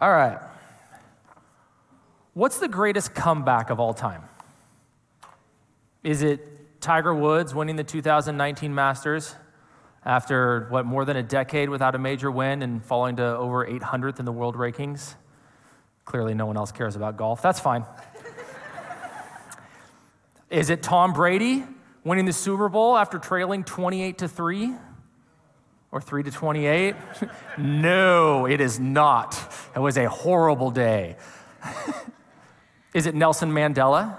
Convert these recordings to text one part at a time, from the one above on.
All right. What's the greatest comeback of all time? Is it Tiger Woods winning the 2019 Masters after, what, more than a decade without a major win and falling to over 800th in the world rankings? Clearly, no one else cares about golf. That's fine. Is it Tom Brady winning the Super Bowl after trailing 28 to 3? Or 3 to 28? no, it is not. It was a horrible day. is it Nelson Mandela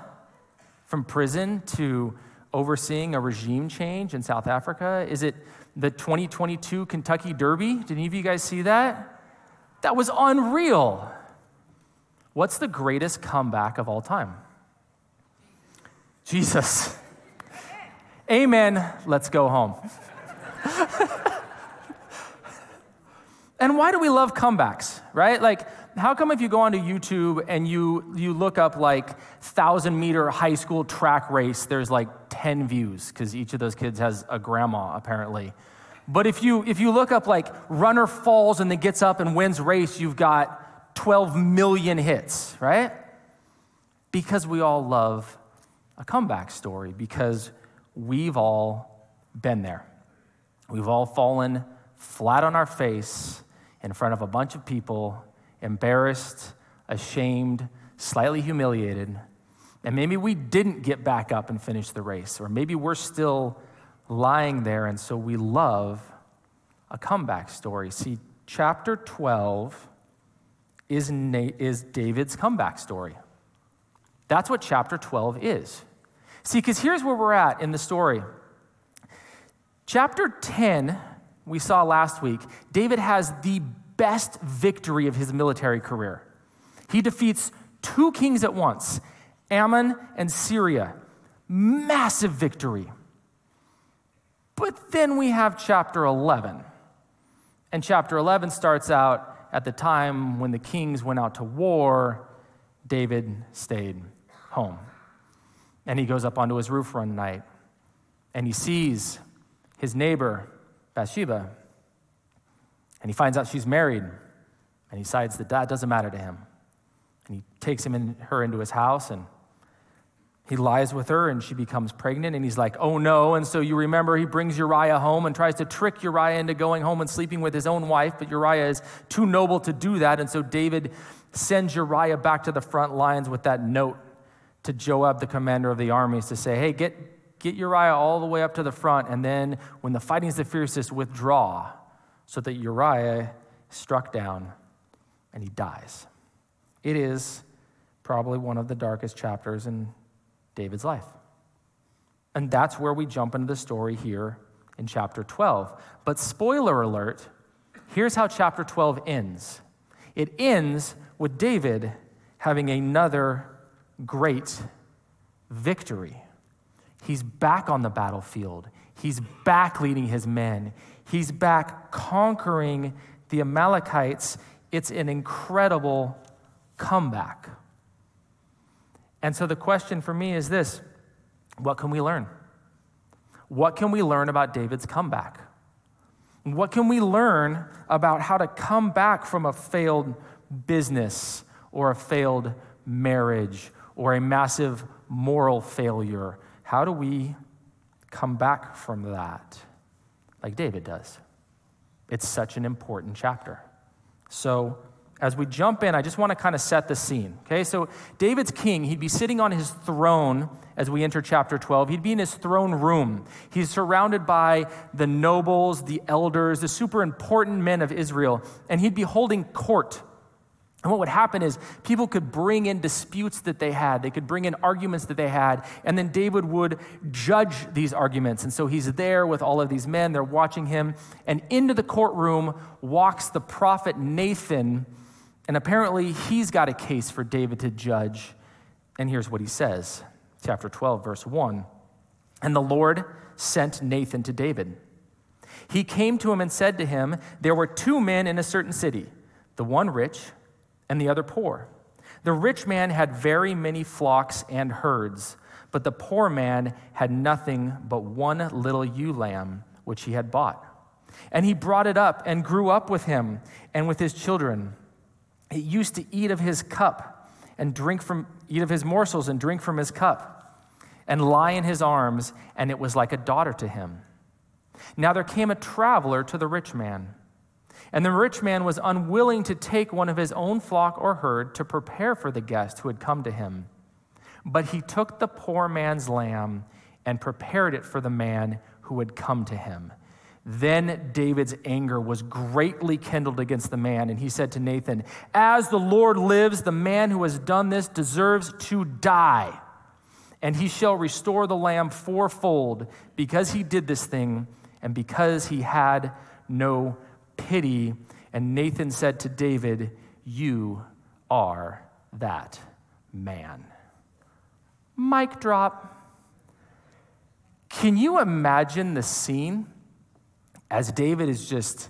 from prison to overseeing a regime change in South Africa? Is it the 2022 Kentucky Derby? Did any of you guys see that? That was unreal. What's the greatest comeback of all time? Jesus. Amen. Let's go home. and why do we love comebacks, right? Like, how come if you go onto YouTube and you, you look up like thousand meter high school track race, there's like 10 views because each of those kids has a grandma apparently. But if you if you look up like runner falls and then gets up and wins race, you've got 12 million hits, right? Because we all love a comeback story because we've all been there. We've all fallen flat on our face in front of a bunch of people, embarrassed, ashamed, slightly humiliated. And maybe we didn't get back up and finish the race, or maybe we're still lying there, and so we love a comeback story. See, chapter 12 is, Na- is David's comeback story. That's what chapter 12 is. See, because here's where we're at in the story. Chapter 10, we saw last week, David has the best victory of his military career. He defeats two kings at once Ammon and Syria. Massive victory. But then we have chapter 11. And chapter 11 starts out at the time when the kings went out to war, David stayed home. And he goes up onto his roof one night and he sees his neighbor, Bathsheba, and he finds out she's married and he decides that that doesn't matter to him. And he takes him in, her into his house and he lies with her and she becomes pregnant and he's like, oh no. And so you remember he brings Uriah home and tries to trick Uriah into going home and sleeping with his own wife, but Uriah is too noble to do that. And so David sends Uriah back to the front lines with that note to Joab, the commander of the armies, to say, hey, get, get Uriah all the way up to the front, and then when the fighting is the fiercest, withdraw, so that Uriah is struck down and he dies. It is probably one of the darkest chapters in David's life. And that's where we jump into the story here in chapter 12. But spoiler alert, here's how chapter 12 ends it ends with David having another great victory. He's back on the battlefield. He's back leading his men. He's back conquering the Amalekites. It's an incredible comeback. And so the question for me is this what can we learn? What can we learn about David's comeback? What can we learn about how to come back from a failed business or a failed marriage or a massive moral failure. How do we come back from that like David does? It's such an important chapter. So, as we jump in, I just want to kind of set the scene. Okay, so David's king, he'd be sitting on his throne as we enter chapter 12. He'd be in his throne room. He's surrounded by the nobles, the elders, the super important men of Israel, and he'd be holding court and what would happen is people could bring in disputes that they had, they could bring in arguments that they had, and then David would judge these arguments. And so he's there with all of these men, they're watching him, and into the courtroom walks the prophet Nathan, and apparently he's got a case for David to judge. And here's what he says chapter 12, verse 1. And the Lord sent Nathan to David. He came to him and said to him, There were two men in a certain city, the one rich and the other poor. The rich man had very many flocks and herds, but the poor man had nothing but one little ewe lamb, which he had bought. And he brought it up and grew up with him and with his children. It used to eat of his cup and drink from, eat of his morsels and drink from his cup and lie in his arms, and it was like a daughter to him. Now there came a traveler to the rich man. And the rich man was unwilling to take one of his own flock or herd to prepare for the guest who had come to him. But he took the poor man's lamb and prepared it for the man who had come to him. Then David's anger was greatly kindled against the man, and he said to Nathan, As the Lord lives, the man who has done this deserves to die. And he shall restore the lamb fourfold because he did this thing and because he had no pity. And Nathan said to David, You are that man. Mic drop. Can you imagine the scene as David is just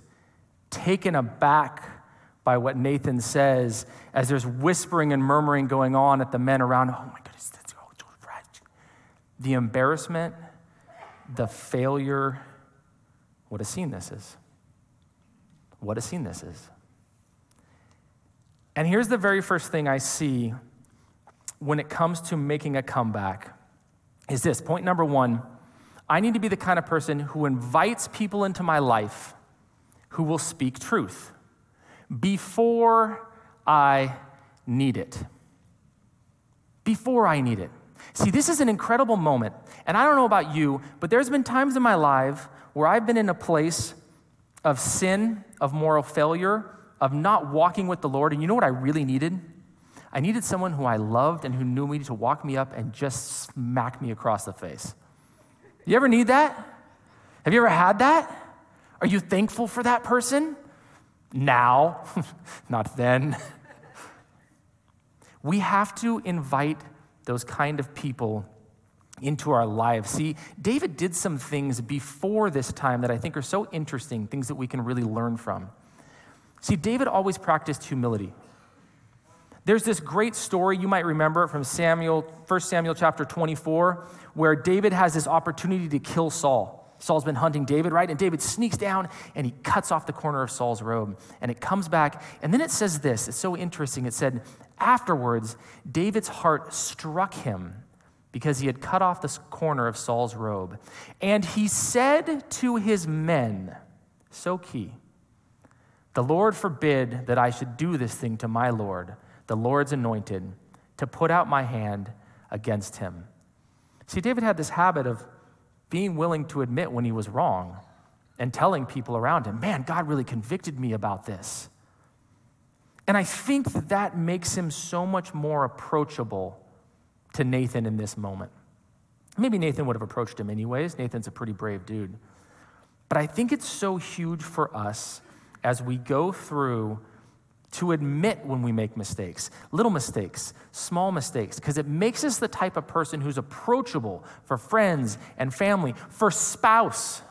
taken aback by what Nathan says, as there's whispering and murmuring going on at the men around? Oh my goodness, that's oh, the embarrassment, the failure. What a scene this is. What a scene this is. And here's the very first thing I see when it comes to making a comeback is this point number one I need to be the kind of person who invites people into my life who will speak truth before I need it. Before I need it. See, this is an incredible moment. And I don't know about you, but there's been times in my life where I've been in a place of sin, of moral failure, of not walking with the Lord. And you know what I really needed? I needed someone who I loved and who knew me to walk me up and just smack me across the face. You ever need that? Have you ever had that? Are you thankful for that person? Now, not then. we have to invite those kind of people into our lives. See, David did some things before this time that I think are so interesting, things that we can really learn from. See, David always practiced humility. There's this great story you might remember from Samuel, 1 Samuel chapter 24, where David has this opportunity to kill Saul. Saul's been hunting David, right? And David sneaks down and he cuts off the corner of Saul's robe. And it comes back. And then it says this it's so interesting. It said, Afterwards, David's heart struck him because he had cut off the corner of Saul's robe. And he said to his men, so key, the Lord forbid that I should do this thing to my Lord, the Lord's anointed, to put out my hand against him. See, David had this habit of being willing to admit when he was wrong and telling people around him, man, God really convicted me about this. And I think that that makes him so much more approachable to Nathan in this moment. Maybe Nathan would have approached him anyways. Nathan's a pretty brave dude. But I think it's so huge for us as we go through to admit when we make mistakes, little mistakes, small mistakes, because it makes us the type of person who's approachable for friends and family, for spouse,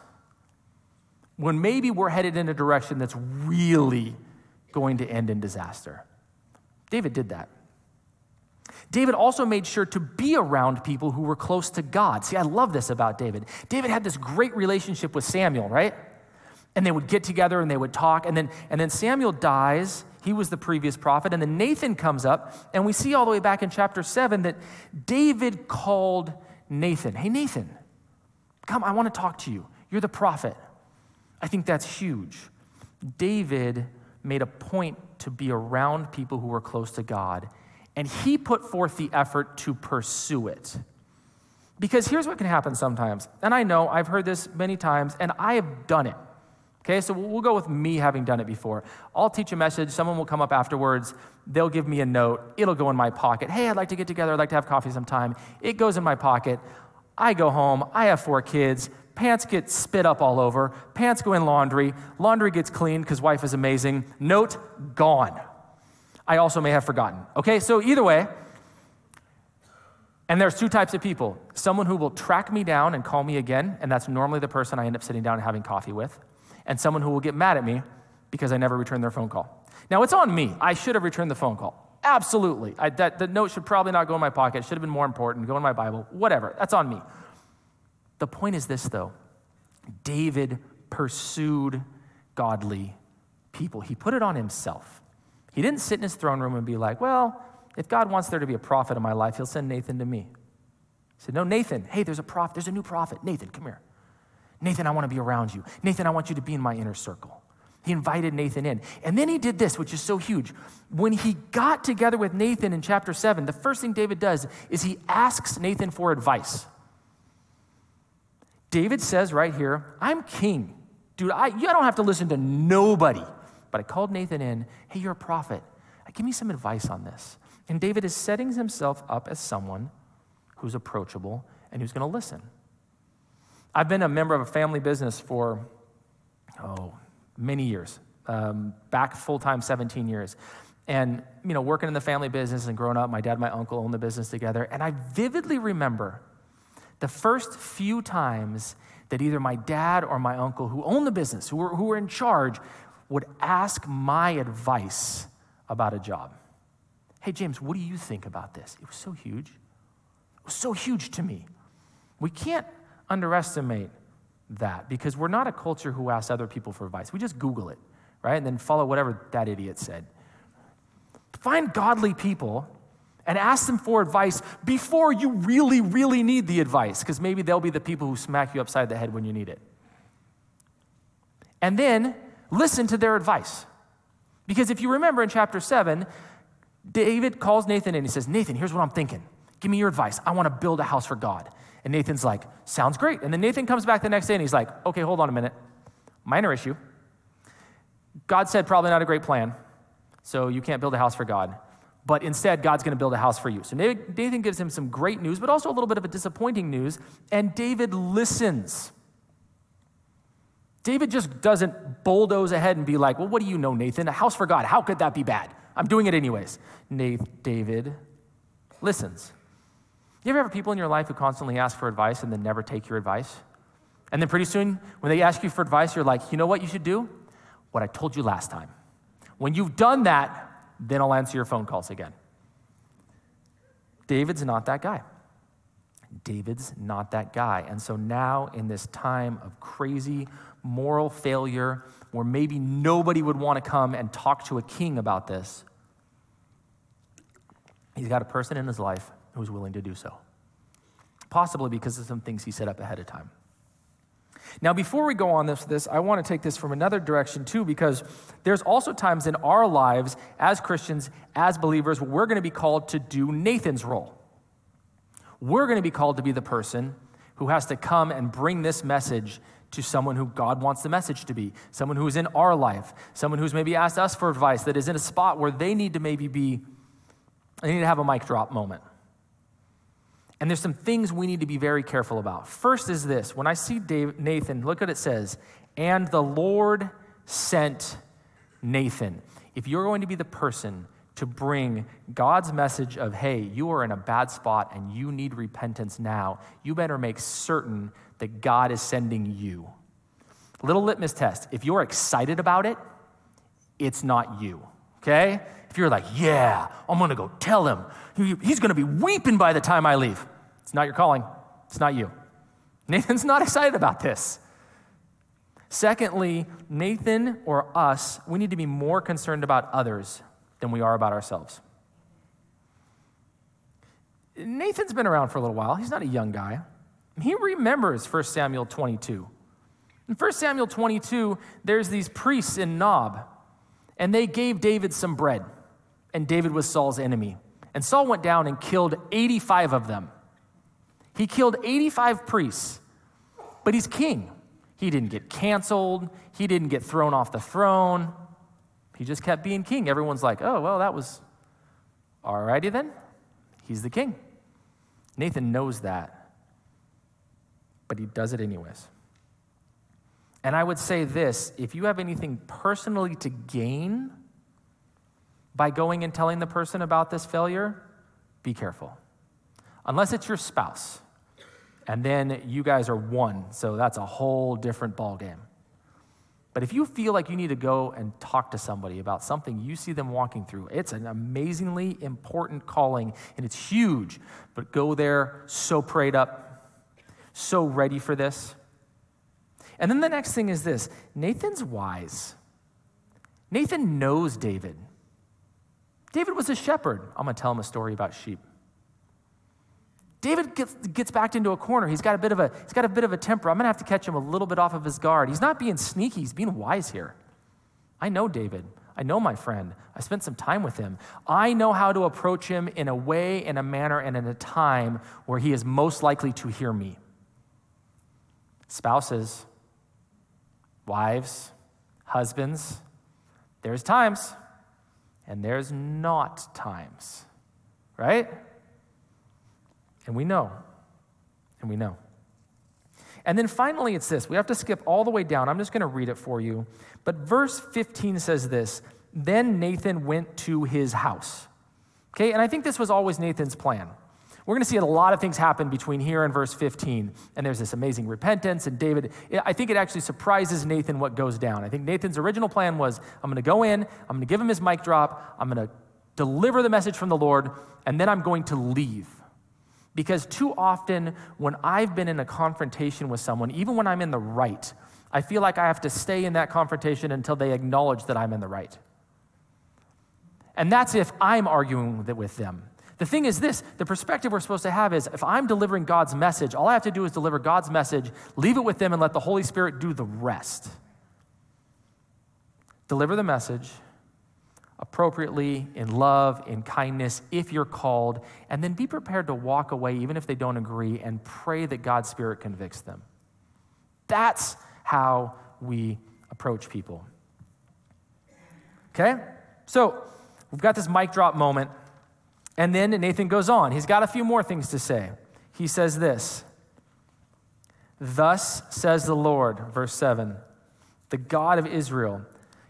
when maybe we're headed in a direction that's really going to end in disaster. David did that. David also made sure to be around people who were close to God. See, I love this about David. David had this great relationship with Samuel, right? And they would get together and they would talk. And then, and then Samuel dies, he was the previous prophet. And then Nathan comes up, and we see all the way back in chapter 7 that David called Nathan. Hey, Nathan, come, I want to talk to you. You're the prophet. I think that's huge. David made a point to be around people who were close to God, and he put forth the effort to pursue it. Because here's what can happen sometimes, and I know I've heard this many times, and I have done it. Okay, so we'll go with me having done it before. I'll teach a message, someone will come up afterwards, they'll give me a note, it'll go in my pocket. Hey, I'd like to get together, I'd like to have coffee sometime. It goes in my pocket. I go home, I have four kids, pants get spit up all over, pants go in laundry, laundry gets cleaned because wife is amazing. Note, gone. I also may have forgotten. Okay, so either way, and there's two types of people someone who will track me down and call me again, and that's normally the person I end up sitting down and having coffee with and someone who will get mad at me because I never returned their phone call. Now, it's on me. I should have returned the phone call. Absolutely. I, that, the note should probably not go in my pocket. It should have been more important. Go in my Bible. Whatever. That's on me. The point is this, though David pursued godly people, he put it on himself. He didn't sit in his throne room and be like, well, if God wants there to be a prophet in my life, he'll send Nathan to me. He said, No, Nathan, hey, there's a prophet, there's a new prophet. Nathan, come here. Nathan, I want to be around you. Nathan, I want you to be in my inner circle. He invited Nathan in. And then he did this, which is so huge. When he got together with Nathan in chapter 7, the first thing David does is he asks Nathan for advice. David says right here, I'm king. Dude, I, you don't have to listen to nobody. But I called Nathan in. Hey, you're a prophet. Give me some advice on this. And David is setting himself up as someone who's approachable and who's going to listen. I've been a member of a family business for, oh, many years, um, back full time 17 years. And, you know, working in the family business and growing up, my dad and my uncle owned the business together. And I vividly remember the first few times that either my dad or my uncle, who owned the business, who were, who were in charge, would ask my advice about a job. Hey, James, what do you think about this? It was so huge. It was so huge to me. We can't underestimate that because we're not a culture who asks other people for advice. We just Google it, right? And then follow whatever that idiot said. Find godly people and ask them for advice before you really, really need the advice, because maybe they'll be the people who smack you upside the head when you need it. And then listen to their advice. Because if you remember in chapter 7, David calls Nathan and he says, Nathan, here's what I'm thinking. Give me your advice. I want to build a house for God. And Nathan's like, sounds great. And then Nathan comes back the next day and he's like, okay, hold on a minute. Minor issue. God said probably not a great plan, so you can't build a house for God. But instead, God's going to build a house for you. So Nathan gives him some great news, but also a little bit of a disappointing news. And David listens. David just doesn't bulldoze ahead and be like, well, what do you know, Nathan? A house for God, how could that be bad? I'm doing it anyways. Nathan, David listens. You ever have people in your life who constantly ask for advice and then never take your advice? And then pretty soon, when they ask you for advice, you're like, you know what you should do? What I told you last time. When you've done that, then I'll answer your phone calls again. David's not that guy. David's not that guy. And so now, in this time of crazy moral failure, where maybe nobody would want to come and talk to a king about this, he's got a person in his life who's willing to do so. Possibly because of some things he set up ahead of time. Now, before we go on this, this, I want to take this from another direction too, because there's also times in our lives as Christians, as believers, we're going to be called to do Nathan's role. We're going to be called to be the person who has to come and bring this message to someone who God wants the message to be, someone who is in our life, someone who's maybe asked us for advice that is in a spot where they need to maybe be, they need to have a mic drop moment. And there's some things we need to be very careful about. First is this when I see Dave, Nathan, look what it says, and the Lord sent Nathan. If you're going to be the person to bring God's message of, hey, you are in a bad spot and you need repentance now, you better make certain that God is sending you. Little litmus test. If you're excited about it, it's not you, okay? If you're like, yeah, I'm gonna go tell him, he's gonna be weeping by the time I leave. It's not your calling, it's not you. Nathan's not excited about this. Secondly, Nathan or us, we need to be more concerned about others than we are about ourselves. Nathan's been around for a little while. He's not a young guy. He remembers 1 Samuel 22. In 1 Samuel 22, there's these priests in Nob, and they gave David some bread and David was Saul's enemy. And Saul went down and killed 85 of them. He killed 85 priests, but he's king. He didn't get canceled, he didn't get thrown off the throne. He just kept being king. Everyone's like, oh, well, that was all righty then. He's the king. Nathan knows that, but he does it anyways. And I would say this if you have anything personally to gain by going and telling the person about this failure, be careful. Unless it's your spouse. And then you guys are one, so that's a whole different ballgame. But if you feel like you need to go and talk to somebody about something you see them walking through, it's an amazingly important calling and it's huge. But go there so prayed up, so ready for this. And then the next thing is this Nathan's wise. Nathan knows David. David was a shepherd. I'm going to tell him a story about sheep. David gets, gets backed into a corner. He's got a bit of a he's got a bit of a temper. I'm going to have to catch him a little bit off of his guard. He's not being sneaky, he's being wise here. I know David. I know my friend. I spent some time with him. I know how to approach him in a way, in a manner, and in a time where he is most likely to hear me. Spouses, wives, husbands, there's times and there's not times, right? And we know. And we know. And then finally, it's this. We have to skip all the way down. I'm just going to read it for you. But verse 15 says this Then Nathan went to his house. Okay, and I think this was always Nathan's plan. We're going to see a lot of things happen between here and verse 15. And there's this amazing repentance. And David, I think it actually surprises Nathan what goes down. I think Nathan's original plan was I'm going to go in, I'm going to give him his mic drop, I'm going to deliver the message from the Lord, and then I'm going to leave. Because too often, when I've been in a confrontation with someone, even when I'm in the right, I feel like I have to stay in that confrontation until they acknowledge that I'm in the right. And that's if I'm arguing with them. The thing is this the perspective we're supposed to have is if I'm delivering God's message, all I have to do is deliver God's message, leave it with them, and let the Holy Spirit do the rest. Deliver the message, appropriately, in love, in kindness, if you're called, and then be prepared to walk away even if they don't agree and pray that God's Spirit convicts them. That's how we approach people. Okay? So we've got this mic drop moment, and then Nathan goes on. He's got a few more things to say. He says this Thus says the Lord, verse 7, the God of Israel.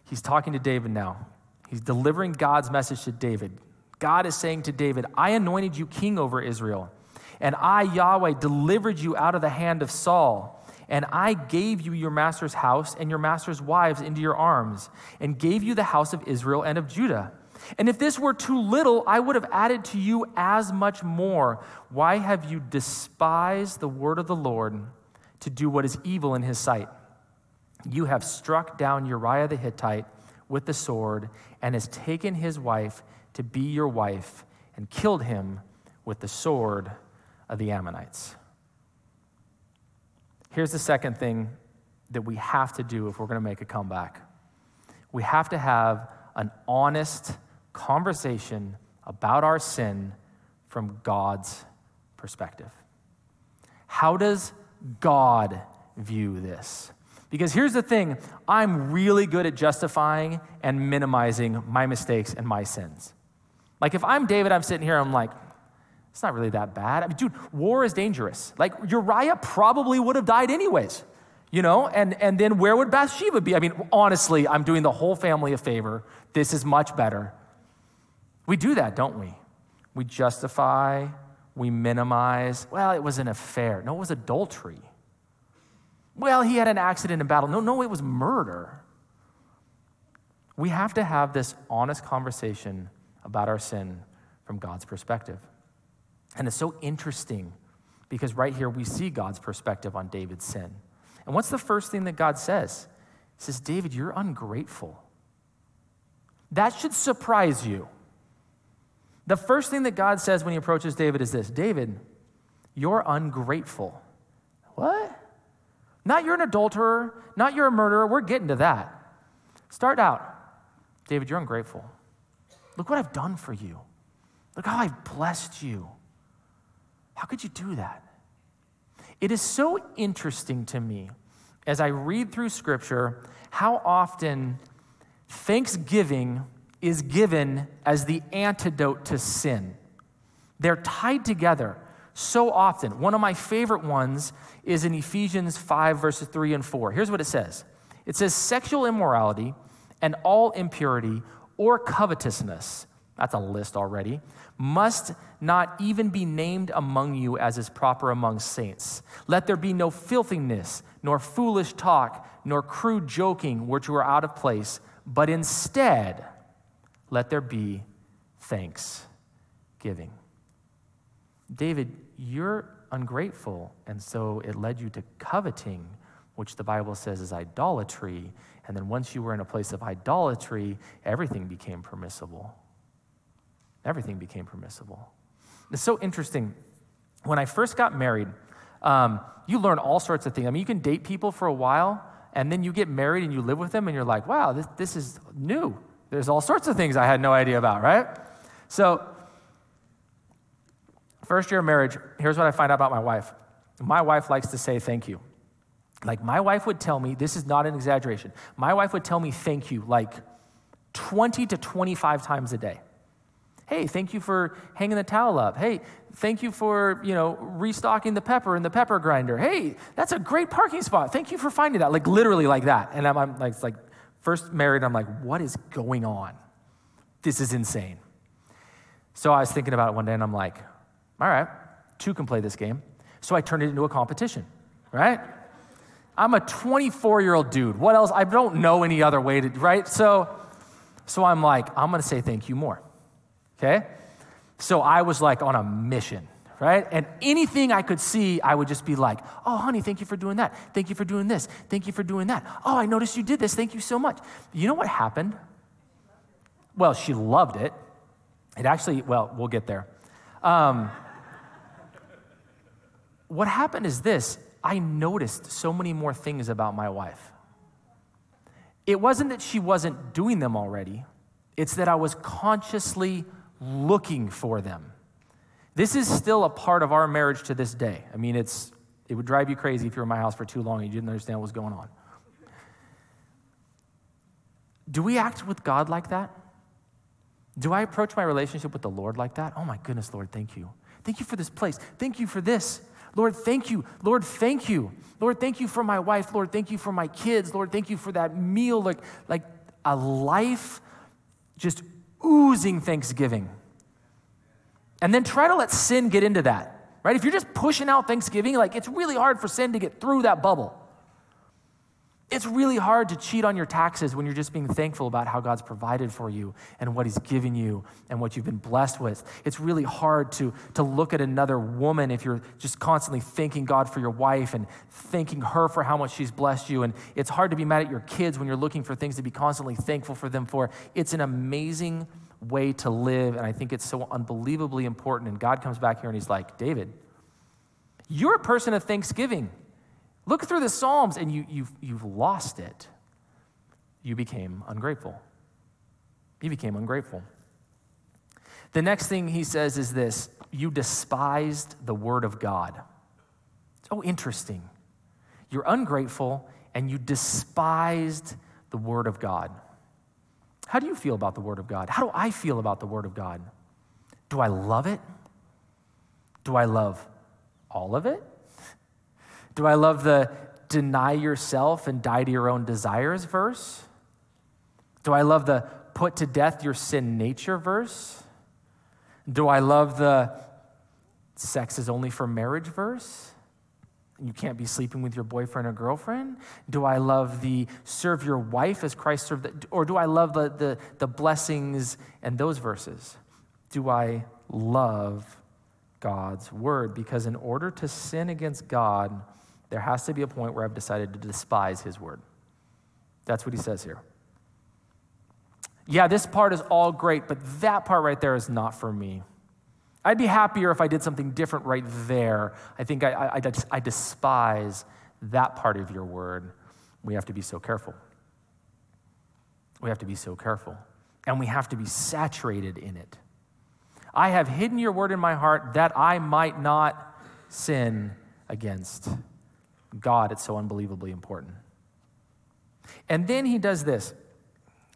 He's talking to David now. He's delivering God's message to David. God is saying to David, I anointed you king over Israel, and I, Yahweh, delivered you out of the hand of Saul. And I gave you your master's house and your master's wives into your arms, and gave you the house of Israel and of Judah. And if this were too little, I would have added to you as much more. Why have you despised the word of the Lord to do what is evil in his sight? You have struck down Uriah the Hittite with the sword and has taken his wife to be your wife and killed him with the sword of the Ammonites. Here's the second thing that we have to do if we're going to make a comeback we have to have an honest conversation about our sin from God's perspective. How does God view this? Because here's the thing I'm really good at justifying and minimizing my mistakes and my sins. Like if I'm David, I'm sitting here, I'm like, it's not really that bad. I mean, dude, war is dangerous. Like Uriah probably would have died anyways, you know? And, and then where would Bathsheba be? I mean, honestly, I'm doing the whole family a favor. This is much better. We do that, don't we? We justify, we minimize. Well, it was an affair. No, it was adultery. Well, he had an accident in battle. No, no, it was murder. We have to have this honest conversation about our sin from God's perspective. And it's so interesting because right here we see God's perspective on David's sin. And what's the first thing that God says? He says, David, you're ungrateful. That should surprise you. The first thing that God says when he approaches David is this David, you're ungrateful. What? Not you're an adulterer, not you're a murderer. We're getting to that. Start out. David, you're ungrateful. Look what I've done for you. Look how I've blessed you. How could you do that? It is so interesting to me as I read through scripture how often thanksgiving is given as the antidote to sin. They're tied together so often. One of my favorite ones is in Ephesians 5, verses 3 and 4. Here's what it says it says, Sexual immorality and all impurity or covetousness, that's a list already, must not even be named among you as is proper among saints. Let there be no filthiness, nor foolish talk, nor crude joking, which are out of place, but instead, let there be thanksgiving. David, you're ungrateful, and so it led you to coveting, which the Bible says is idolatry. And then once you were in a place of idolatry, everything became permissible. everything became permissible. It's so interesting. When I first got married, um, you learn all sorts of things. I mean, you can date people for a while, and then you get married and you live with them, and you're like, wow, this, this is new. There's all sorts of things I had no idea about, right? So, first year of marriage, here's what I find out about my wife. My wife likes to say thank you. Like, my wife would tell me, this is not an exaggeration, my wife would tell me thank you like 20 to 25 times a day. Hey, thank you for hanging the towel up. Hey, thank you for, you know, restocking the pepper in the pepper grinder. Hey, that's a great parking spot. Thank you for finding that. Like literally like that. And I'm, I'm like, it's like first married, I'm like, what is going on? This is insane. So I was thinking about it one day and I'm like, all right, two can play this game. So I turned it into a competition, right? I'm a 24 year old dude. What else? I don't know any other way to, right? So, so I'm like, I'm gonna say thank you more okay? So I was like on a mission, right? And anything I could see, I would just be like, oh, honey, thank you for doing that. Thank you for doing this. Thank you for doing that. Oh, I noticed you did this. Thank you so much. You know what happened? Well, she loved it. It actually, well, we'll get there. Um, what happened is this I noticed so many more things about my wife. It wasn't that she wasn't doing them already, it's that I was consciously looking for them. This is still a part of our marriage to this day. I mean, it's, it would drive you crazy if you were in my house for too long and you didn't understand what was going on. Do we act with God like that? Do I approach my relationship with the Lord like that? Oh my goodness, Lord, thank you. Thank you for this place. Thank you for this. Lord, thank you. Lord, thank you. Lord, thank you for my wife. Lord, thank you for my kids. Lord, thank you for that meal. Like, like a life just oozing thanksgiving. And then try to let sin get into that, right? If you're just pushing out thanksgiving, like it's really hard for sin to get through that bubble. It's really hard to cheat on your taxes when you're just being thankful about how God's provided for you and what He's given you and what you've been blessed with. It's really hard to, to look at another woman if you're just constantly thanking God for your wife and thanking her for how much she's blessed you. And it's hard to be mad at your kids when you're looking for things to be constantly thankful for them for. It's an amazing way to live, and I think it's so unbelievably important. And God comes back here and He's like, David, you're a person of thanksgiving. Look through the Psalms and you, you've, you've lost it. You became ungrateful. You became ungrateful. The next thing he says is this you despised the word of God. Oh, interesting. You're ungrateful and you despised the word of God. How do you feel about the word of God? How do I feel about the word of God? Do I love it? Do I love all of it? Do I love the deny yourself and die to your own desires verse? Do I love the put to death your sin nature verse? Do I love the sex is only for marriage verse? You can't be sleeping with your boyfriend or girlfriend? Do I love the serve your wife as Christ served? The, or do I love the, the, the blessings and those verses? Do I love God's word? Because in order to sin against God, there has to be a point where I've decided to despise his word. That's what he says here. Yeah, this part is all great, but that part right there is not for me. I'd be happier if I did something different right there. I think I, I, I, despise that part of your word. We have to be so careful. We have to be so careful. And we have to be saturated in it. I have hidden your word in my heart that I might not sin against God, it's so unbelievably important. And then he does this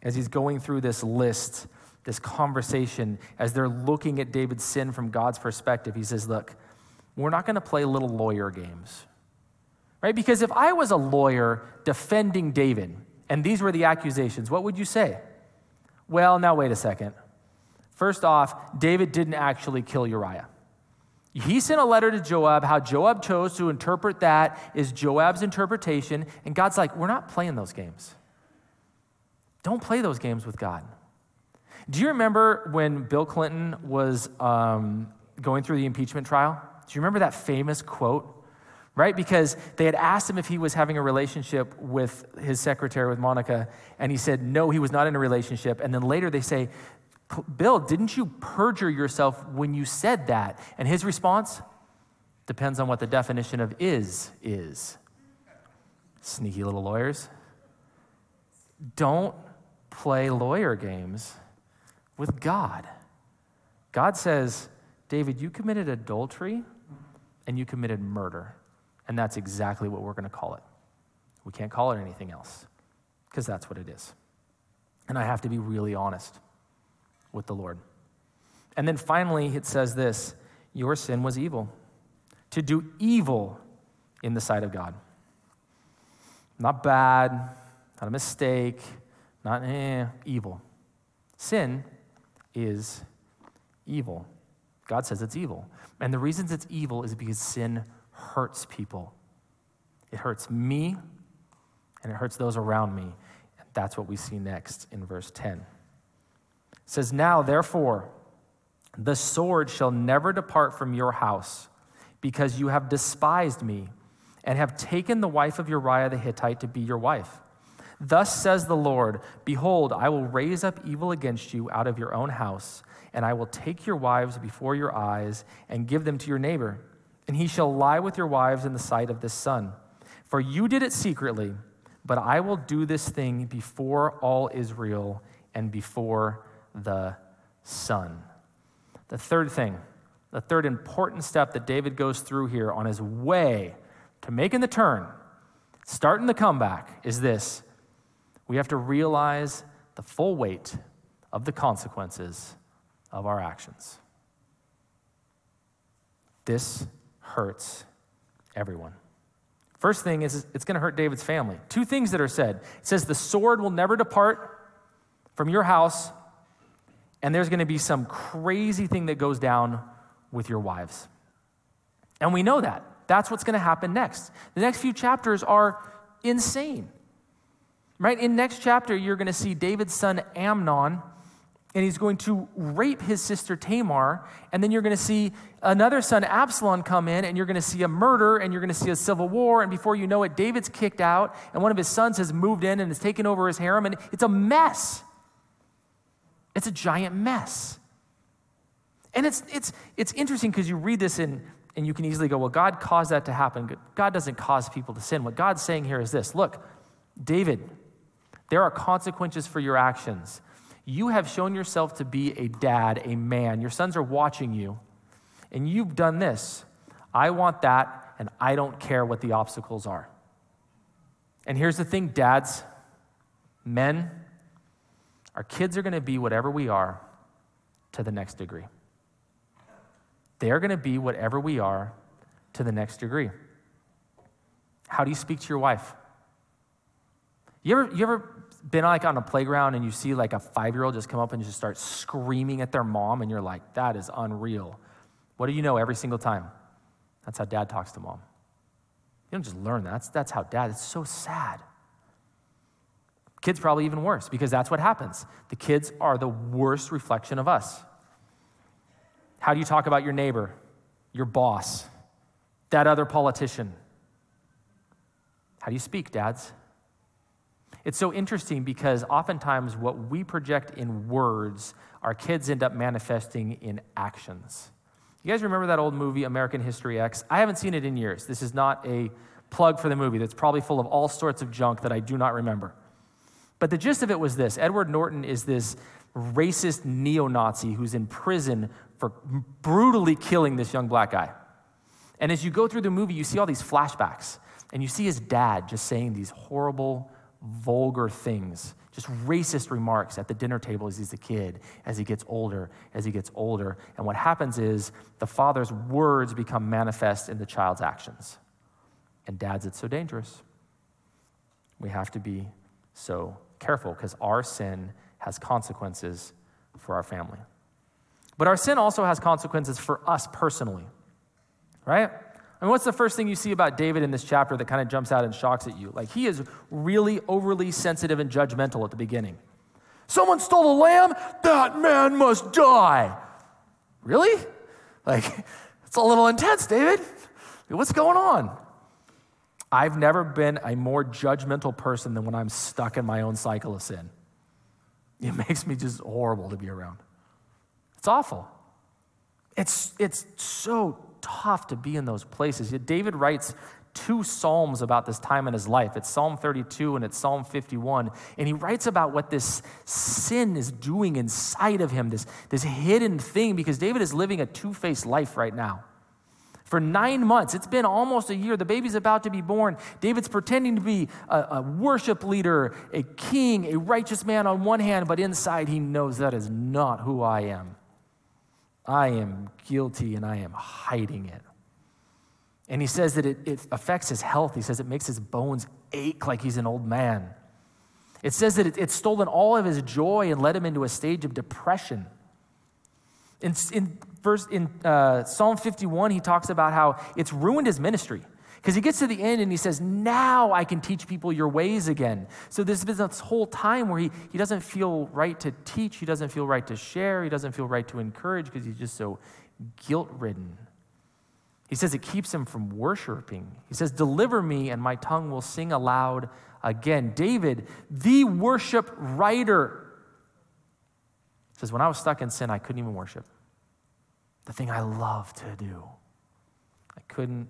as he's going through this list, this conversation, as they're looking at David's sin from God's perspective. He says, Look, we're not going to play little lawyer games, right? Because if I was a lawyer defending David and these were the accusations, what would you say? Well, now wait a second. First off, David didn't actually kill Uriah. He sent a letter to Joab. How Joab chose to interpret that is Joab's interpretation. And God's like, we're not playing those games. Don't play those games with God. Do you remember when Bill Clinton was um, going through the impeachment trial? Do you remember that famous quote? Right? Because they had asked him if he was having a relationship with his secretary, with Monica, and he said, no, he was not in a relationship. And then later they say, Bill, didn't you perjure yourself when you said that? And his response depends on what the definition of is is. Sneaky little lawyers. Don't play lawyer games with God. God says, David, you committed adultery and you committed murder. And that's exactly what we're going to call it. We can't call it anything else because that's what it is. And I have to be really honest with the Lord. And then finally, it says this Your sin was evil, to do evil in the sight of God. Not bad, not a mistake, not eh, evil. Sin is evil. God says it's evil. And the reasons it's evil is because sin hurts people. It hurts me and it hurts those around me. And that's what we see next in verse 10. It says, Now, therefore, the sword shall never depart from your house, because you have despised me and have taken the wife of Uriah the Hittite to be your wife. Thus says the Lord Behold, I will raise up evil against you out of your own house, and I will take your wives before your eyes and give them to your neighbor, and he shall lie with your wives in the sight of this sun. For you did it secretly, but I will do this thing before all Israel and before the sun. The third thing, the third important step that David goes through here on his way to making the turn, starting the comeback, is this we have to realize the full weight of the consequences of our actions. This hurts everyone. First thing is it's going to hurt David's family. Two things that are said. It says the sword will never depart from your house, and there's going to be some crazy thing that goes down with your wives. And we know that. That's what's going to happen next. The next few chapters are insane. Right? In next chapter, you're going to see David's son Amnon, and he's going to rape his sister Tamar. And then you're going to see another son, Absalom, come in, and you're going to see a murder, and you're going to see a civil war. And before you know it, David's kicked out, and one of his sons has moved in and has taken over his harem, and it's a mess. It's a giant mess. And it's, it's, it's interesting because you read this in, and you can easily go, well, God caused that to happen. God doesn't cause people to sin. What God's saying here is this look, David, there are consequences for your actions. You have shown yourself to be a dad, a man. Your sons are watching you, and you've done this. I want that, and I don't care what the obstacles are. And here's the thing, dads, men, our kids are going to be whatever we are to the next degree. They're going to be whatever we are to the next degree. How do you speak to your wife? You ever, you ever been like on a playground and you see like a five year old just come up and just start screaming at their mom, and you're like, that is unreal. What do you know every single time? That's how dad talks to mom. You don't just learn that. That's, that's how dad, it's so sad. Kids probably even worse because that's what happens. The kids are the worst reflection of us. How do you talk about your neighbor, your boss, that other politician? How do you speak, dads? It's so interesting because oftentimes what we project in words, our kids end up manifesting in actions. You guys remember that old movie, American History X? I haven't seen it in years. This is not a plug for the movie that's probably full of all sorts of junk that I do not remember. But the gist of it was this Edward Norton is this racist neo Nazi who's in prison for brutally killing this young black guy. And as you go through the movie, you see all these flashbacks, and you see his dad just saying these horrible, vulgar things, just racist remarks at the dinner table as he's a kid, as he gets older, as he gets older. And what happens is the father's words become manifest in the child's actions. And dads, it's so dangerous. We have to be so careful because our sin has consequences for our family. But our sin also has consequences for us personally, right? Mean, what's the first thing you see about David in this chapter that kind of jumps out and shocks at you? Like, he is really overly sensitive and judgmental at the beginning. Someone stole a lamb? That man must die. Really? Like, it's a little intense, David. What's going on? I've never been a more judgmental person than when I'm stuck in my own cycle of sin. It makes me just horrible to be around. It's awful. It's, it's so tough to be in those places. Yet David writes two psalms about this time in his life. It's Psalm 32 and it's Psalm 51. And he writes about what this sin is doing inside of him, this, this hidden thing, because David is living a two faced life right now. For nine months, it's been almost a year. The baby's about to be born. David's pretending to be a, a worship leader, a king, a righteous man on one hand, but inside he knows that is not who I am. I am guilty and I am hiding it. And he says that it, it, affects his health. He says it makes his bones ache like he's an old man. It says that it, it's stolen all of his joy and led him into a stage of depression. In, in, verse, in uh, Psalm 51, he talks about how it's ruined his ministry. Because he gets to the end and he says, Now I can teach people your ways again. So there's been this whole time where he, he doesn't feel right to teach, he doesn't feel right to share, he doesn't feel right to encourage because he's just so guilt ridden. He says it keeps him from worshiping. He says, Deliver me, and my tongue will sing aloud again. David, the worship writer, says, When I was stuck in sin, I couldn't even worship. The thing I love to do, I couldn't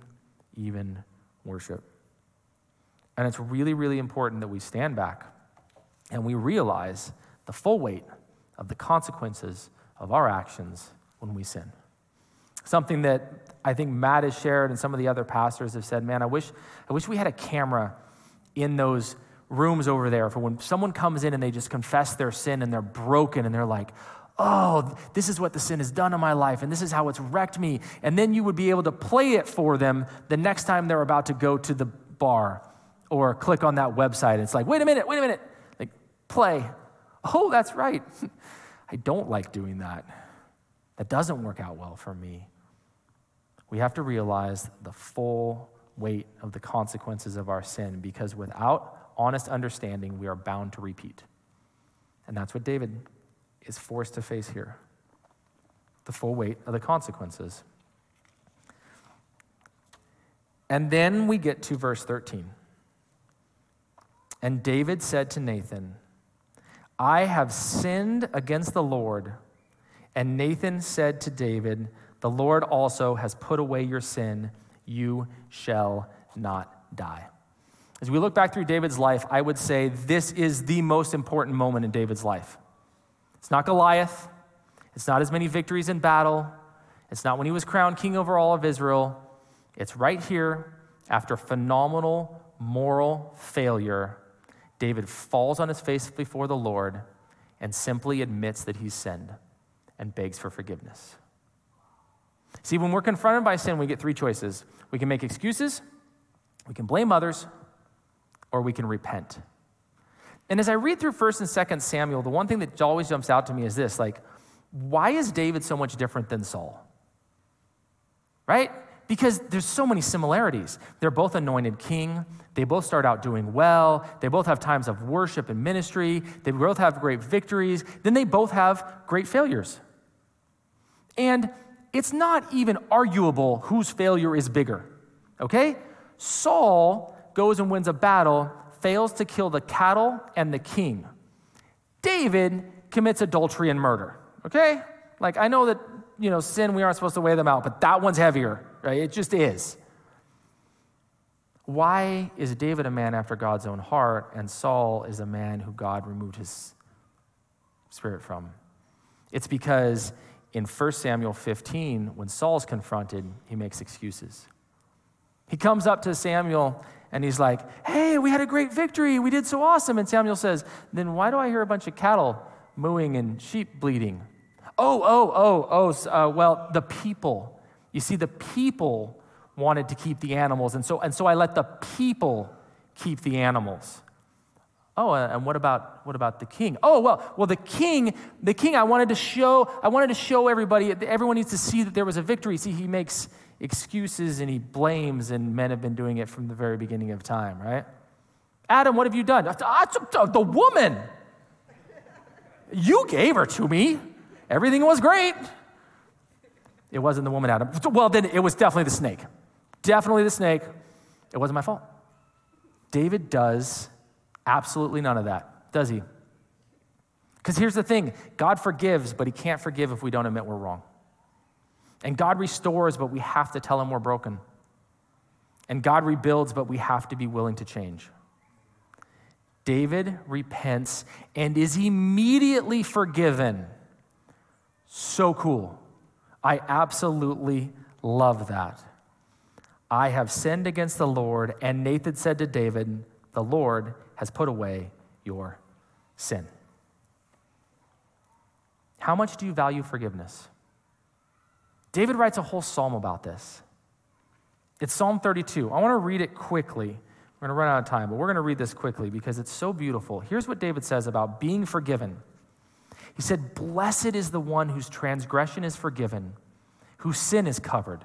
even worship. And it's really, really important that we stand back and we realize the full weight of the consequences of our actions when we sin. Something that I think Matt has shared and some of the other pastors have said, man, I wish, I wish we had a camera in those rooms over there for when someone comes in and they just confess their sin and they're broken and they're like, oh, this is what the sin has done in my life, and this is how it's wrecked me. And then you would be able to play it for them the next time they're about to go to the bar or click on that website. It's like, wait a minute, wait a minute. Like, play. Oh, that's right. I don't like doing that. That doesn't work out well for me. We have to realize the full weight of the consequences of our sin because without honest understanding, we are bound to repeat. And that's what David is forced to face here the full weight of the consequences. And then we get to verse 13. And David said to Nathan, I have sinned against the Lord. And Nathan said to David, The Lord also has put away your sin. You shall not die. As we look back through David's life, I would say this is the most important moment in David's life. It's not Goliath. It's not as many victories in battle. It's not when he was crowned king over all of Israel. It's right here after phenomenal moral failure. David falls on his face before the Lord and simply admits that he's sinned and begs for forgiveness. See, when we're confronted by sin, we get three choices we can make excuses, we can blame others, or we can repent. And as I read through 1st and 2nd Samuel, the one thing that always jumps out to me is this like, why is David so much different than Saul? Right? Because there's so many similarities. They're both anointed king. They both start out doing well. They both have times of worship and ministry. They both have great victories. Then they both have great failures. And it's not even arguable whose failure is bigger, okay? Saul goes and wins a battle fails to kill the cattle and the king. David commits adultery and murder. Okay? Like, I know that, you know, sin, we aren't supposed to weigh them out, but that one's heavier, right? It just is. Why is David a man after God's own heart and Saul is a man who God removed his spirit from? It's because in 1 Samuel 15, when Saul's confronted, he makes excuses. He comes up to Samuel and he's like, Hey, we had a great victory. We did so awesome. And Samuel says, Then why do I hear a bunch of cattle mooing and sheep bleating? Oh, oh, oh, oh, uh, well, the people. You see, the people wanted to keep the animals. And so, and so I let the people keep the animals. Oh, and what about what about the king? Oh, well, well, the king, the king, I wanted to show, I wanted to show everybody, everyone needs to see that there was a victory. See, he makes excuses and he blames, and men have been doing it from the very beginning of time, right? Adam, what have you done? The woman. You gave her to me. Everything was great. It wasn't the woman, Adam. Well, then it was definitely the snake. Definitely the snake. It wasn't my fault. David does absolutely none of that, does he? Because here's the thing God forgives, but He can't forgive if we don't admit we're wrong. And God restores, but we have to tell Him we're broken. And God rebuilds, but we have to be willing to change. David repents and is immediately forgiven. So cool. I absolutely love that. I have sinned against the Lord, and Nathan said to David, The Lord has put away your sin. How much do you value forgiveness? David writes a whole psalm about this. It's Psalm 32. I want to read it quickly. We're going to run out of time, but we're going to read this quickly because it's so beautiful. Here's what David says about being forgiven. He said, Blessed is the one whose transgression is forgiven, whose sin is covered.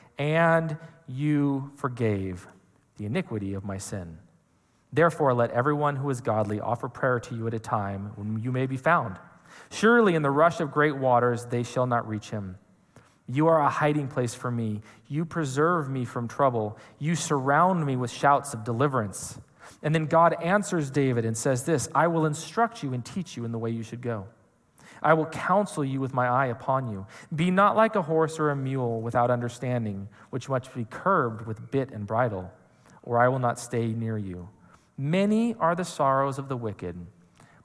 and you forgave the iniquity of my sin. Therefore, let everyone who is godly offer prayer to you at a time when you may be found. Surely in the rush of great waters they shall not reach him. You are a hiding place for me. You preserve me from trouble. You surround me with shouts of deliverance. And then God answers David and says, This I will instruct you and teach you in the way you should go. I will counsel you with my eye upon you. Be not like a horse or a mule without understanding, which must be curbed with bit and bridle, or I will not stay near you. Many are the sorrows of the wicked,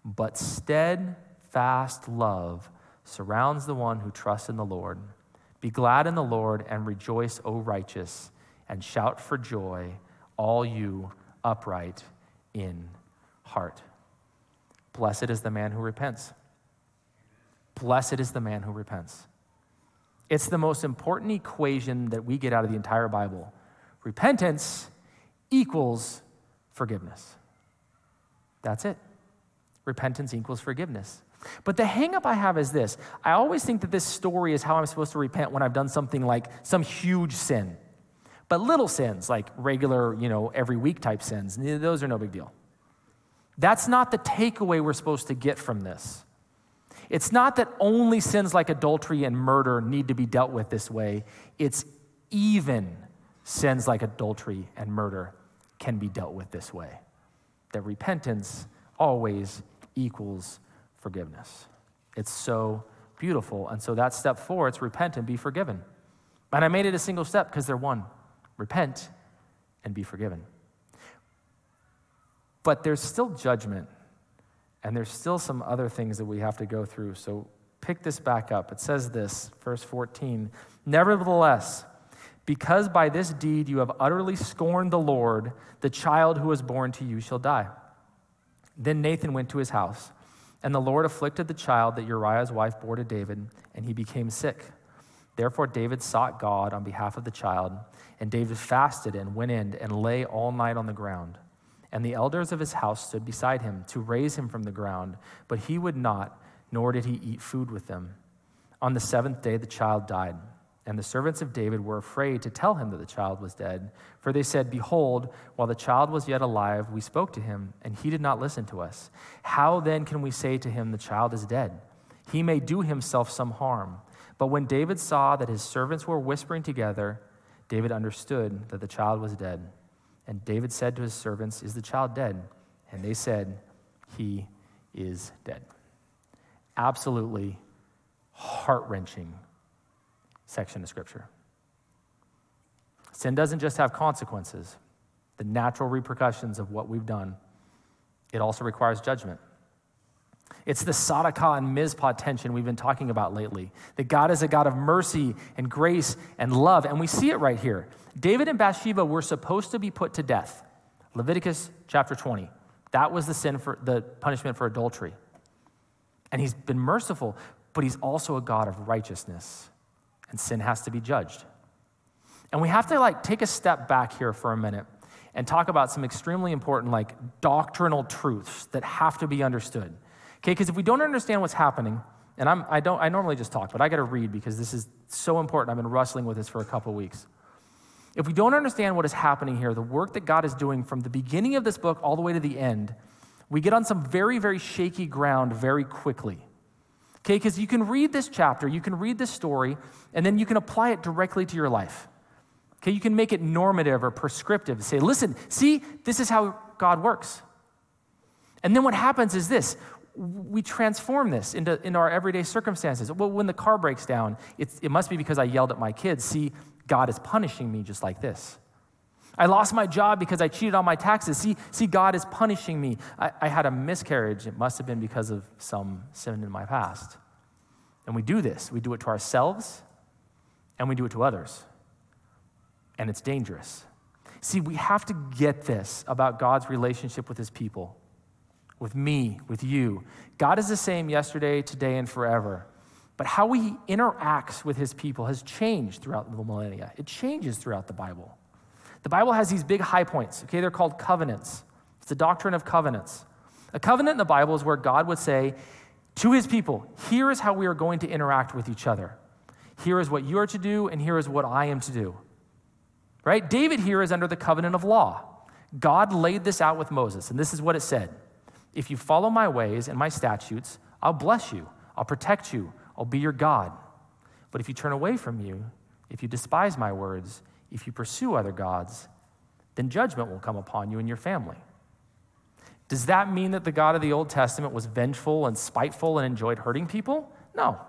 but steadfast love surrounds the one who trusts in the Lord. Be glad in the Lord and rejoice, O righteous, and shout for joy, all you upright in heart. Blessed is the man who repents. Blessed is the man who repents. It's the most important equation that we get out of the entire Bible. Repentance equals forgiveness. That's it. Repentance equals forgiveness. But the hangup I have is this I always think that this story is how I'm supposed to repent when I've done something like some huge sin. But little sins, like regular, you know, every week type sins, those are no big deal. That's not the takeaway we're supposed to get from this. It's not that only sins like adultery and murder need to be dealt with this way, it's even sins like adultery and murder can be dealt with this way. That repentance always equals forgiveness. It's so beautiful. And so that step four, it's repent and be forgiven. And I made it a single step because they're one repent and be forgiven. But there's still judgment, and there's still some other things that we have to go through. So pick this back up. It says this, verse 14 Nevertheless, because by this deed you have utterly scorned the Lord, the child who was born to you shall die. Then Nathan went to his house. And the Lord afflicted the child that Uriah's wife bore to David, and he became sick. Therefore, David sought God on behalf of the child, and David fasted and went in and lay all night on the ground. And the elders of his house stood beside him to raise him from the ground, but he would not, nor did he eat food with them. On the seventh day, the child died. And the servants of David were afraid to tell him that the child was dead, for they said, Behold, while the child was yet alive, we spoke to him, and he did not listen to us. How then can we say to him, The child is dead? He may do himself some harm. But when David saw that his servants were whispering together, David understood that the child was dead. And David said to his servants, Is the child dead? And they said, He is dead. Absolutely heart wrenching section of Scripture. Sin doesn't just have consequences, the natural repercussions of what we've done, it also requires judgment. It's the Sadaqah and Mishpat tension we've been talking about lately. That God is a God of mercy and grace and love. And we see it right here. David and Bathsheba were supposed to be put to death. Leviticus chapter 20. That was the sin for the punishment for adultery. And he's been merciful, but he's also a God of righteousness and sin has to be judged. And we have to like take a step back here for a minute and talk about some extremely important like doctrinal truths that have to be understood. Okay, because if we don't understand what's happening, And I'm, I, don't, I normally just talk, but I got to read because this is so important. I've been wrestling with this for a couple weeks. If we don't understand what is happening here, the work that God is doing from the beginning of this book all the way to the end, we get on some very, very shaky ground very quickly. Okay, because you can read this chapter, you can read this story, and then you can apply it directly to your life. Okay, you can make it normative or prescriptive. Say, listen, see, this is how God works. And then what happens is this we transform this into, into our everyday circumstances. Well, when the car breaks down, it must be because I yelled at my kids. See, God is punishing me just like this. I lost my job because I cheated on my taxes. See, see God is punishing me. I, I had a miscarriage. It must have been because of some sin in my past. And we do this. We do it to ourselves and we do it to others. And it's dangerous. See, we have to get this about God's relationship with his people with me, with you. God is the same yesterday, today, and forever. But how he interacts with his people has changed throughout the millennia. It changes throughout the Bible. The Bible has these big high points, okay? They're called covenants. It's the doctrine of covenants. A covenant in the Bible is where God would say to his people, Here is how we are going to interact with each other. Here is what you are to do, and here is what I am to do. Right? David here is under the covenant of law. God laid this out with Moses, and this is what it said if you follow my ways and my statutes, I'll bless you, I'll protect you, I'll be your God. But if you turn away from you, if you despise my words, if you pursue other gods, then judgment will come upon you and your family. Does that mean that the God of the Old Testament was vengeful and spiteful and enjoyed hurting people? No.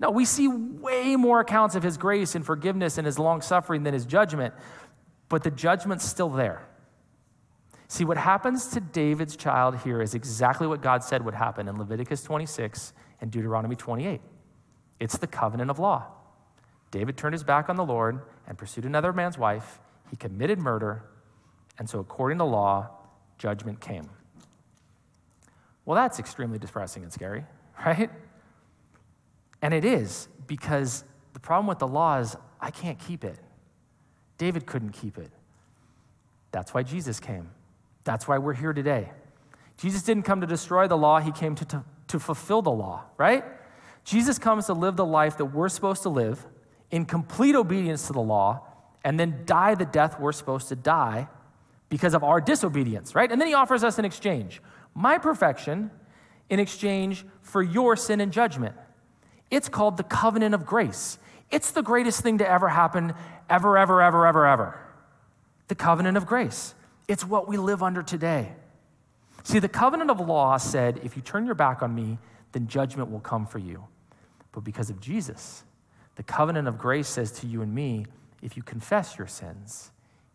No, we see way more accounts of his grace and forgiveness and his long suffering than his judgment, but the judgment's still there. See, what happens to David's child here is exactly what God said would happen in Leviticus 26 and Deuteronomy 28. It's the covenant of law. David turned his back on the Lord and pursued another man's wife. He committed murder. And so, according to law, judgment came. Well, that's extremely depressing and scary, right? And it is because the problem with the law is I can't keep it. David couldn't keep it. That's why Jesus came. That's why we're here today. Jesus didn't come to destroy the law, he came to, to, to fulfill the law, right? Jesus comes to live the life that we're supposed to live in complete obedience to the law and then die the death we're supposed to die because of our disobedience, right? And then he offers us an exchange my perfection in exchange for your sin and judgment. It's called the covenant of grace. It's the greatest thing to ever happen, ever, ever, ever, ever, ever. The covenant of grace. It's what we live under today. See, the covenant of law said, if you turn your back on me, then judgment will come for you. But because of Jesus, the covenant of grace says to you and me, if you confess your sins,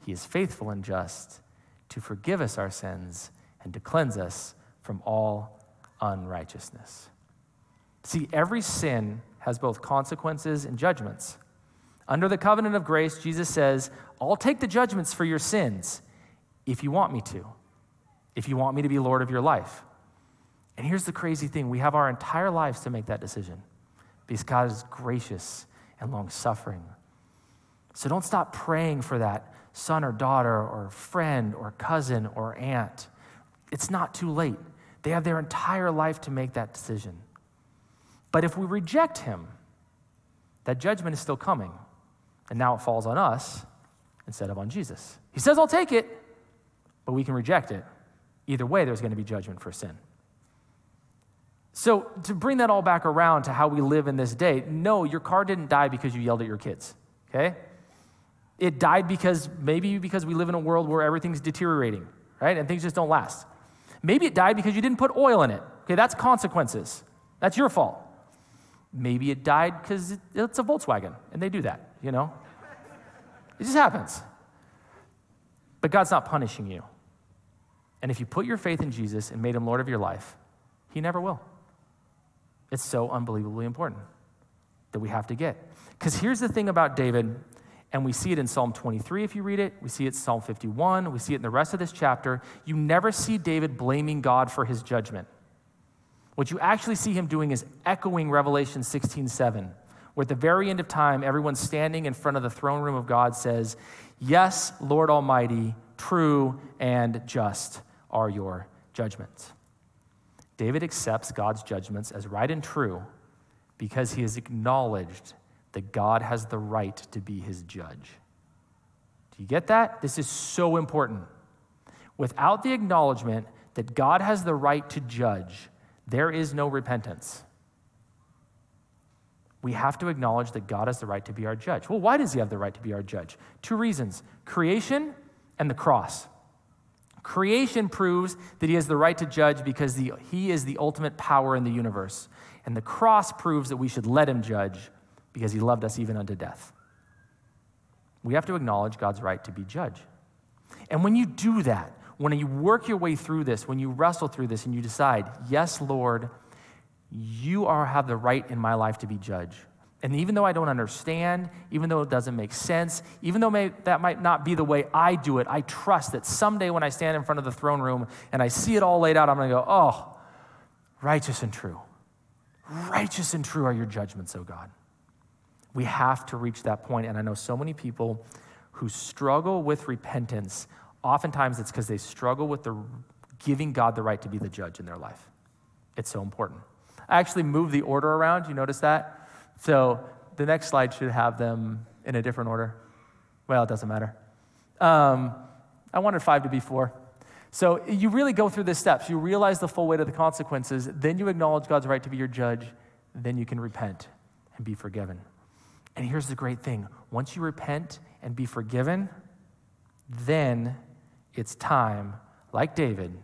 he is faithful and just to forgive us our sins and to cleanse us from all unrighteousness. See, every sin has both consequences and judgments. Under the covenant of grace, Jesus says, I'll take the judgments for your sins if you want me to, if you want me to be Lord of your life. And here's the crazy thing we have our entire lives to make that decision because God is gracious and long suffering. So don't stop praying for that son or daughter or friend or cousin or aunt. It's not too late. They have their entire life to make that decision. But if we reject him, that judgment is still coming. And now it falls on us instead of on Jesus. He says, I'll take it but we can reject it. Either way, there's going to be judgment for sin. So, to bring that all back around to how we live in this day, no, your car didn't die because you yelled at your kids, okay? It died because maybe because we live in a world where everything's deteriorating, right? And things just don't last. Maybe it died because you didn't put oil in it, okay? That's consequences. That's your fault. Maybe it died because it's a Volkswagen and they do that, you know? It just happens. But God's not punishing you. And if you put your faith in Jesus and made him Lord of your life, he never will. It's so unbelievably important that we have to get. Because here's the thing about David, and we see it in Psalm 23 if you read it, we see it in Psalm 51, we see it in the rest of this chapter. You never see David blaming God for his judgment. What you actually see him doing is echoing Revelation 16 7, where at the very end of time, everyone standing in front of the throne room of God says, Yes, Lord Almighty, true and just are your judgments. David accepts God's judgments as right and true because he has acknowledged that God has the right to be his judge. Do you get that? This is so important. Without the acknowledgement that God has the right to judge, there is no repentance. We have to acknowledge that God has the right to be our judge. Well, why does he have the right to be our judge? Two reasons creation and the cross. Creation proves that he has the right to judge because the, he is the ultimate power in the universe. And the cross proves that we should let him judge because he loved us even unto death. We have to acknowledge God's right to be judge. And when you do that, when you work your way through this, when you wrestle through this and you decide, yes, Lord, you are, have the right in my life to be judge. And even though I don't understand, even though it doesn't make sense, even though may, that might not be the way I do it, I trust that someday when I stand in front of the throne room and I see it all laid out, I'm going to go, oh, righteous and true. Righteous and true are your judgments, oh God. We have to reach that point, and I know so many people who struggle with repentance oftentimes it's because they struggle with the giving God the right to be the judge in their life. It's so important. I actually moved the order around. You notice that? So the next slide should have them in a different order. Well, it doesn't matter. Um, I wanted five to be four. So you really go through the steps. You realize the full weight of the consequences. Then you acknowledge God's right to be your judge. Then you can repent and be forgiven. And here's the great thing once you repent and be forgiven, then it's time, like David,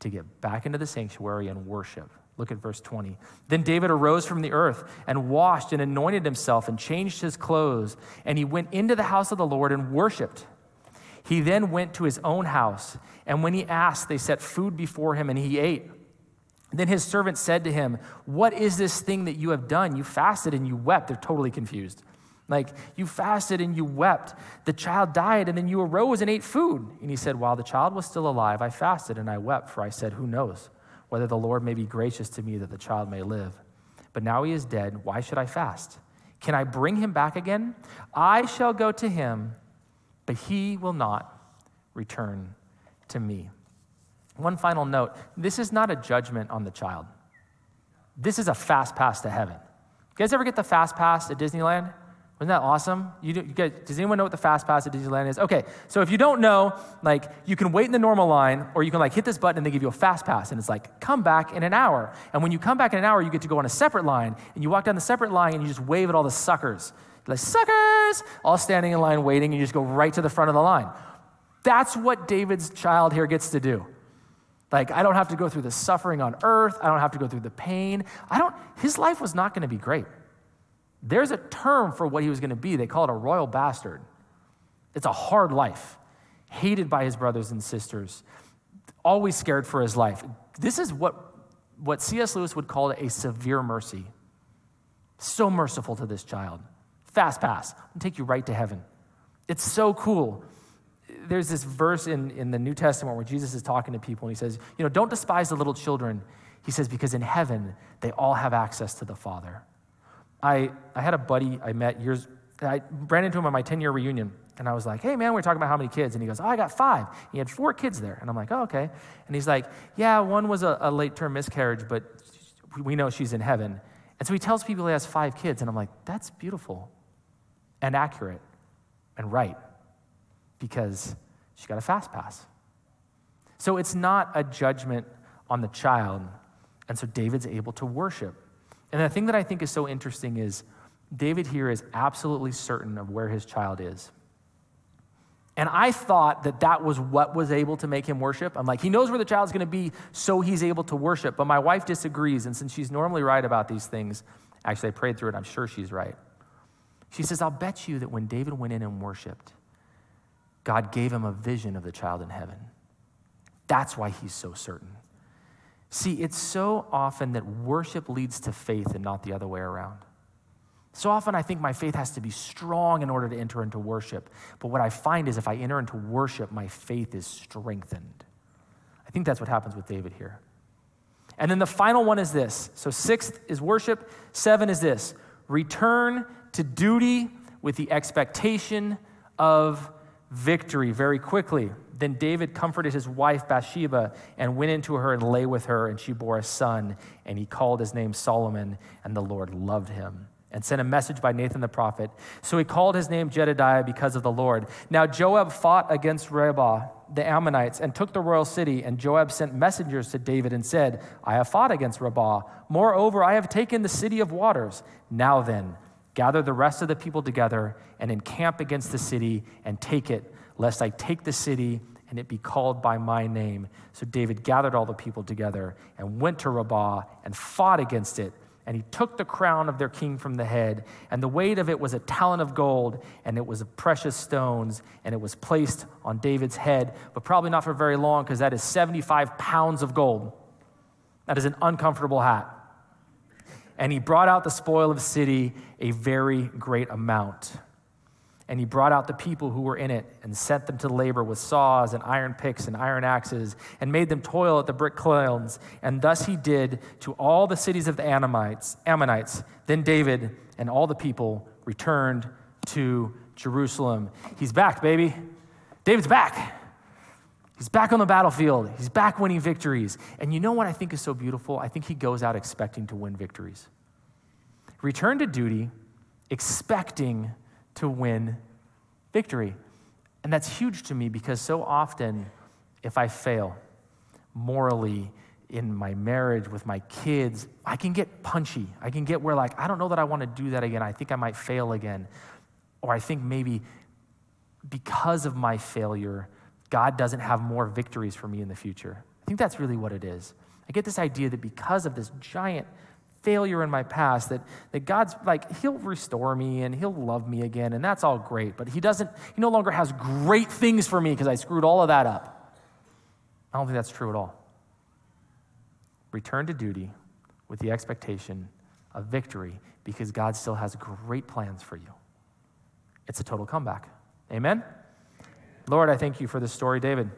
to get back into the sanctuary and worship. Look at verse 20. Then David arose from the earth and washed and anointed himself and changed his clothes, and he went into the house of the Lord and worshiped. He then went to his own house, and when he asked, they set food before him, and he ate. Then his servant said to him, What is this thing that you have done? You fasted and you wept. They're totally confused. Like, you fasted and you wept. The child died, and then you arose and ate food. And he said, While the child was still alive, I fasted and I wept, for I said, Who knows whether the Lord may be gracious to me that the child may live? But now he is dead. Why should I fast? Can I bring him back again? I shall go to him, but he will not return to me. One final note this is not a judgment on the child, this is a fast pass to heaven. You guys ever get the fast pass at Disneyland? Isn't that awesome? You, do, you does anyone know what the fast pass at Disneyland is? Okay, so if you don't know, like you can wait in the normal line, or you can like hit this button and they give you a fast pass, and it's like come back in an hour. And when you come back in an hour, you get to go on a separate line, and you walk down the separate line and you just wave at all the suckers, like suckers, all standing in line waiting, and you just go right to the front of the line. That's what David's child here gets to do. Like I don't have to go through the suffering on earth. I don't have to go through the pain. I don't. His life was not going to be great. There's a term for what he was going to be. They call it a royal bastard. It's a hard life, hated by his brothers and sisters, always scared for his life. This is what, what C.S. Lewis would call a severe mercy. So merciful to this child. Fast pass, I'll take you right to heaven. It's so cool. There's this verse in, in the New Testament where Jesus is talking to people and he says, You know, don't despise the little children. He says, Because in heaven, they all have access to the Father. I, I had a buddy I met years, I ran into him at my 10 year reunion. And I was like, hey, man, we are talking about how many kids. And he goes, oh, I got five. He had four kids there. And I'm like, oh, okay. And he's like, yeah, one was a, a late term miscarriage, but we know she's in heaven. And so he tells people he has five kids. And I'm like, that's beautiful and accurate and right because she got a fast pass. So it's not a judgment on the child. And so David's able to worship. And the thing that I think is so interesting is David here is absolutely certain of where his child is. And I thought that that was what was able to make him worship. I'm like, he knows where the child's going to be, so he's able to worship. But my wife disagrees. And since she's normally right about these things, actually, I prayed through it, I'm sure she's right. She says, I'll bet you that when David went in and worshiped, God gave him a vision of the child in heaven. That's why he's so certain. See, it's so often that worship leads to faith and not the other way around. So often I think my faith has to be strong in order to enter into worship. But what I find is if I enter into worship, my faith is strengthened. I think that's what happens with David here. And then the final one is this. So, sixth is worship. Seven is this return to duty with the expectation of victory very quickly. Then David comforted his wife Bathsheba and went into her and lay with her, and she bore a son, and he called his name Solomon, and the Lord loved him. And sent a message by Nathan the prophet. So he called his name Jedidiah because of the Lord. Now Joab fought against Rabbah, the Ammonites, and took the royal city. And Joab sent messengers to David and said, I have fought against Rabbah. Moreover, I have taken the city of waters. Now then, gather the rest of the people together and encamp against the city and take it, lest I take the city and it be called by my name. So David gathered all the people together and went to Rabbah and fought against it. And he took the crown of their king from the head, and the weight of it was a talent of gold, and it was of precious stones, and it was placed on David's head, but probably not for very long, because that is 75 pounds of gold. That is an uncomfortable hat. And he brought out the spoil of the city, a very great amount. And he brought out the people who were in it and sent them to labor with saws and iron picks and iron axes and made them toil at the brick kilns. And thus he did to all the cities of the Ammonites. Ammonites. Then David and all the people returned to Jerusalem. He's back, baby. David's back. He's back on the battlefield. He's back winning victories. And you know what I think is so beautiful? I think he goes out expecting to win victories. Return to duty, expecting to win victory. And that's huge to me because so often, if I fail morally, in my marriage with my kids, I can get punchy. I can get where, like, I don't know that I want to do that again. I think I might fail again. Or I think maybe because of my failure, God doesn't have more victories for me in the future. I think that's really what it is. I get this idea that because of this giant failure in my past that, that God's like, He'll restore me and He'll love me again, and that's all great. But He doesn't, He no longer has great things for me because I screwed all of that up. I don't think that's true at all. Return to duty with the expectation of victory because God still has great plans for you. It's a total comeback. Amen? Lord, I thank you for this story, David.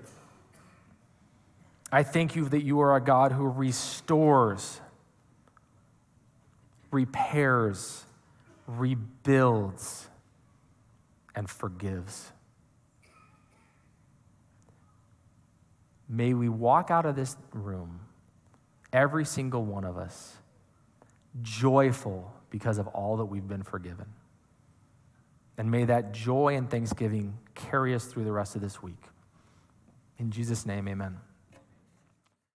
I thank you that you are a God who restores repairs, rebuilds, and forgives. May we walk out of this room, every single one of us, joyful because of all that we've been forgiven. And may that joy and thanksgiving carry us through the rest of this week. In Jesus' name, amen.